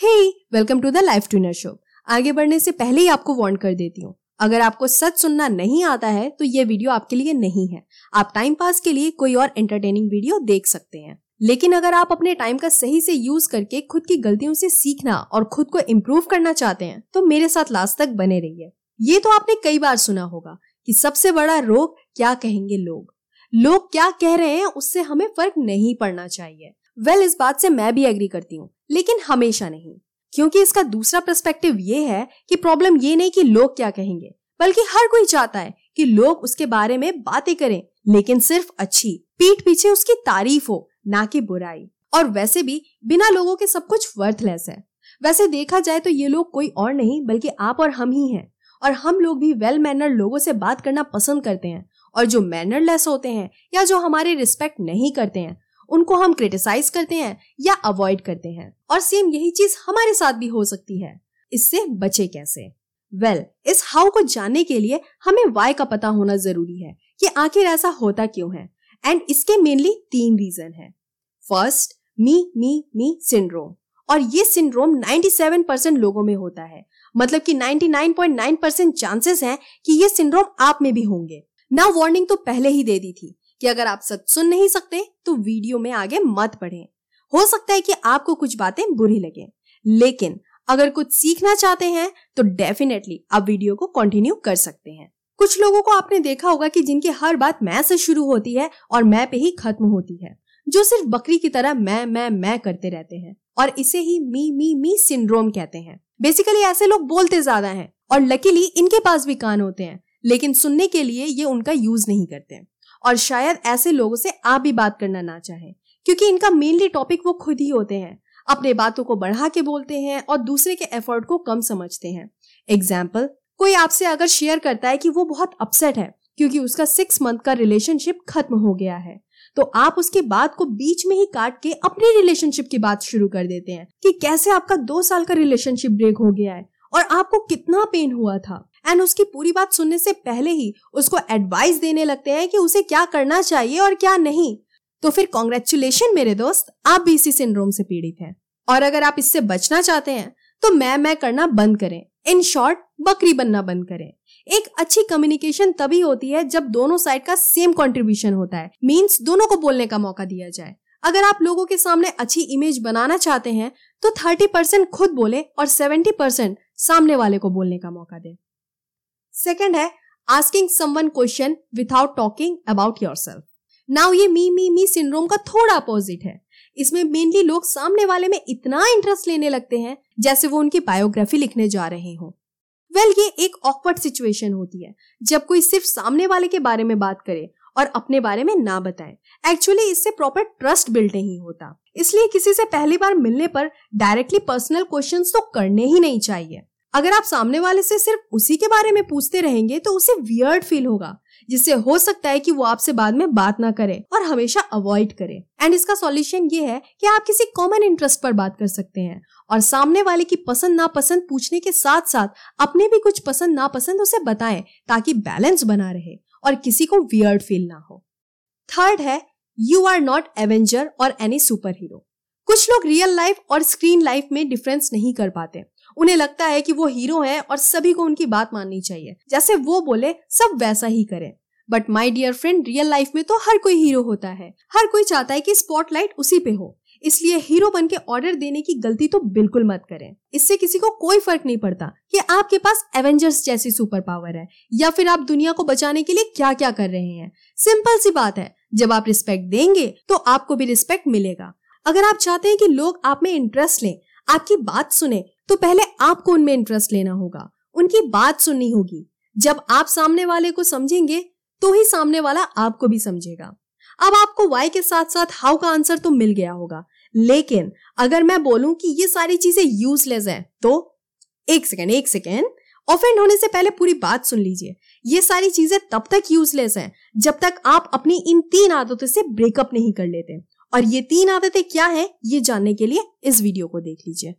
Hey welcome to the life tuner show आगे बढ़ने से पहले ही आपको वार्न कर देती हूँ। अगर आपको सच सुनना नहीं आता है तो ये वीडियो आपके लिए नहीं है। आप टाइम पास के लिए कोई और एंटरटेनिंग वीडियो देख सकते हैं। लेकिन अगर आप अपने टाइम का सही से यूज़ करके खुद की गलतियों से सीखना और खुद को इम्प्रूव करना चाहते हैं तो मेरे साथ लास्ट तक बने रहिए। ये तो आपने कई बार सुना होगा कि सबसे बड़ा रोग क्या कहेंगे लोग? लोग क्या कह रहे हैं, उससे हमें फ़र्क नहीं पड़ना चाहिए। वेल well, इस बात से मैं भी एग्री करती हूँ लेकिन हमेशा नहीं। क्योंकि इसका दूसरा पर्सपेक्टिव ये है कि प्रॉब्लम ये नहीं कि लोग क्या कहेंगे बल्कि हर कोई चाहता है कि लोग उसके बारे में बातें करें लेकिन सिर्फ़ अच्छी पीठ पीछे उसकी तारीफ़ हो ना कि बुराई। और वैसे भी बिना लोगों के सब कुछ वर्थलेस है। वैसे देखा जाए तो ये लोग कोई और नहीं बल्कि आप और हम ही हैं। और हम लोग भी वेल मैनर लोगों से बात करना पसंद करते हैं और जो मैनरलेस होते हैं या जो हमारे रिस्पेक्ट नहीं करते हैं उनको हम क्रिटिसाइज करते हैं या अवॉइड करते हैं। और सेम यही चीज़ हमारे साथ भी हो सकती है। इससे बचे कैसे? वेल well, इस हाउ को जानने के लिए हमें वाई का पता होना ज़रूरी है कि आखिर ऐसा होता क्यों है। एंड इसके मेनली तीन रीजन है। फ़र्स्ट मी मी मी सिंड्रोम और ये सिंड्रोम 97 परसेंट लोगों में होता है। मतलब कि 99.9 परसेंट चांसेस हैं कि ये सिंड्रोम आप में भी होंगे। ना वार्निंग तो पहले ही दे दी थी। कि अगर आप सच सुन नहीं सकते तो वीडियो में आगे मत पढ़ें हो सकता है कि आपको कुछ बातें बुरी लगे, लेकिन अगर कुछ सीखना चाहते हैं तो डेफिनेटली आप वीडियो को कंटिन्यू कर सकते हैं। कुछ लोगों को आपने देखा होगा कि जिनकी हर बात मैं से शुरू होती है और मैं पे ही खत्म होती है, जो सिर्फ़ बकरी की तरह मैं मैं मैं करते रहते हैं और इसे ही मी मी मी सिंड्रोम कहते हैं। बेसिकली ऐसे लोग बोलते ज़्यादा हैं और लकीली इनके पास भी कान होते हैं, लेकिन सुनने के लिए ये उनका यूज़ नहीं करते और शायद ऐसे लोगों से आप भी बात करना ना चाहें, क्योंकि इनका मेनली टॉपिक वो खुद ही होते हैं। अपने बातों को बढ़ा के बोलते हैं और दूसरे के एफर्ट को कम समझते हैं। एग्ज़ाम्पल कोई आपसे अगर शेयर करता है कि वो बहुत अपसेट है, क्योंकि उसका सिक्स मंथ का रिलेशनशिप खत्म हो गया है तो आप उसकी बात को बीच में ही काट के अपने रिलेशनशिप की बात शुरू कर देते हैं कि कैसे आपका दो साल का रिलेशनशिप ब्रेक हो गया है और आपको कितना पेन हुआ था। एंड उसकी पूरी बात सुनने से पहले ही उसको एडवाइस देने लगते हैं कि उसे क्या करना चाहिए और क्या नहीं। तो फिर कॉन्ग्रेचुलेशन मेरे दोस्त, आप भी इसी सिंड्रोम से पीड़ित हैं। और अगर आप इससे बचना चाहते हैं तो मैं मैं करना बंद करें। इन शॉर्ट बकरी बनना बंद करें। एक अच्छी कम्युनिकेशन तभी होती है जब दोनों साइड का सेम कंट्रीब्यूशन होता है। मींस दोनों को बोलने का मौका दिया जाए। अगर आप लोगों के सामने अच्छी इमेज बनाना चाहते हैं तो थर्टी परसेंट खुद बोले और सेवेंटी परसेंट सामने वाले को बोलने का मौका दें। सेकेंड है asking someone question without talking about yourself now ये मी मी मी सिंड्रोम का थोड़ा अपोजिट है। इसमें मेनली लोग सामने वाले में इतना इंटरेस्ट लेने लगते हैं जैसे वो उनकी बायोग्राफी लिखने जा रहे हो। वेल well, ये एक ऑकवर्ड सिचुएशन होती है जब कोई सिर्फ़ सामने वाले के बारे में बात करे और अपने बारे में ना बताए। एक्चुअली इससे प्रॉपर ट्रस्ट बिल्ड नहीं होता। इसलिए किसी से पहली बार मिलने पर डायरेक्टली पर्सनल क्वेश्चंस तो करने ही नहीं चाहिए। अगर आप सामने वाले से सिर्फ़ उसी के बारे में पूछते रहेंगे तो उसे वियर्ड फील होगा, जिससे हो सकता है कि वो आपसे बाद में बात ना करे और हमेशा अवॉइड करे। एंड इसका सॉल्यूशन ये है कि आप किसी कॉमन इंटरेस्ट पर बात कर सकते हैं और सामने वाले की पसंद नापसंद पूछने के साथ साथ अपने भी कुछ पसंद नापसंद उसे बताएँ, ताकि बैलेंस बना रहे और किसी को वियर्ड फील ना हो। थर्ड है यू आर नॉट एवेंजर और एनी सुपर हीरो कुछ लोग रियल लाइफ और स्क्रीन लाइफ में डिफरेंस नहीं कर पाते। उन्हें लगता है कि वो हीरो है और सभी को उनकी बात माननी चाहिए। जैसे वो बोले, सब वैसा ही करें। But my dear friend real life में तो हर कोई हीरो होता है। हर कोई चाहता है कि स्पॉटलाइट उसी पे हो। इसलिए हीरो बन के ऑर्डर देने की गलती तो बिल्कुल मत करें। इससे किसी को कोई फ़र्क नहीं पड़ता कि आपके पास एवेंजर्स जैसी सुपर पावर है, या फिर आप दुनिया को बचाने के लिए क्या क्या कर रहे हैं। सिंपल सी बात है, जब आप रिस्पेक्ट देंगे तो आपको भी रिस्पेक्ट मिलेगा। अगर आप चाहते हैं कि लोग आप में इंटरेस्ट लें, आपकी बात सुने तो पहले आपको उनमें इंटरेस्ट लेना होगा। उनकी बात सुननी होगी। जब आप सामने वाले को समझेंगे तो ही सामने वाला आपको भी समझेगा। अब आपको वाई के साथ साथ हाउ का आंसर तो मिल गया होगा। लेकिन अगर मैं बोलूँ कि ये सारी चीज़ें यूजलेस हैं तो एक सेकेंड एक सेकेंड ऑफेंड होने से पहले पूरी बात सुन लीजिए। ये सारी चीज़ें तब तक यूजलेस हैं, जब तक आप अपनी इन तीन आदतों से ब्रेकअप नहीं कर लेते। और ये तीन आदतें क्या हैं, ये जानने के लिए इस वीडियो को देख लीजिए।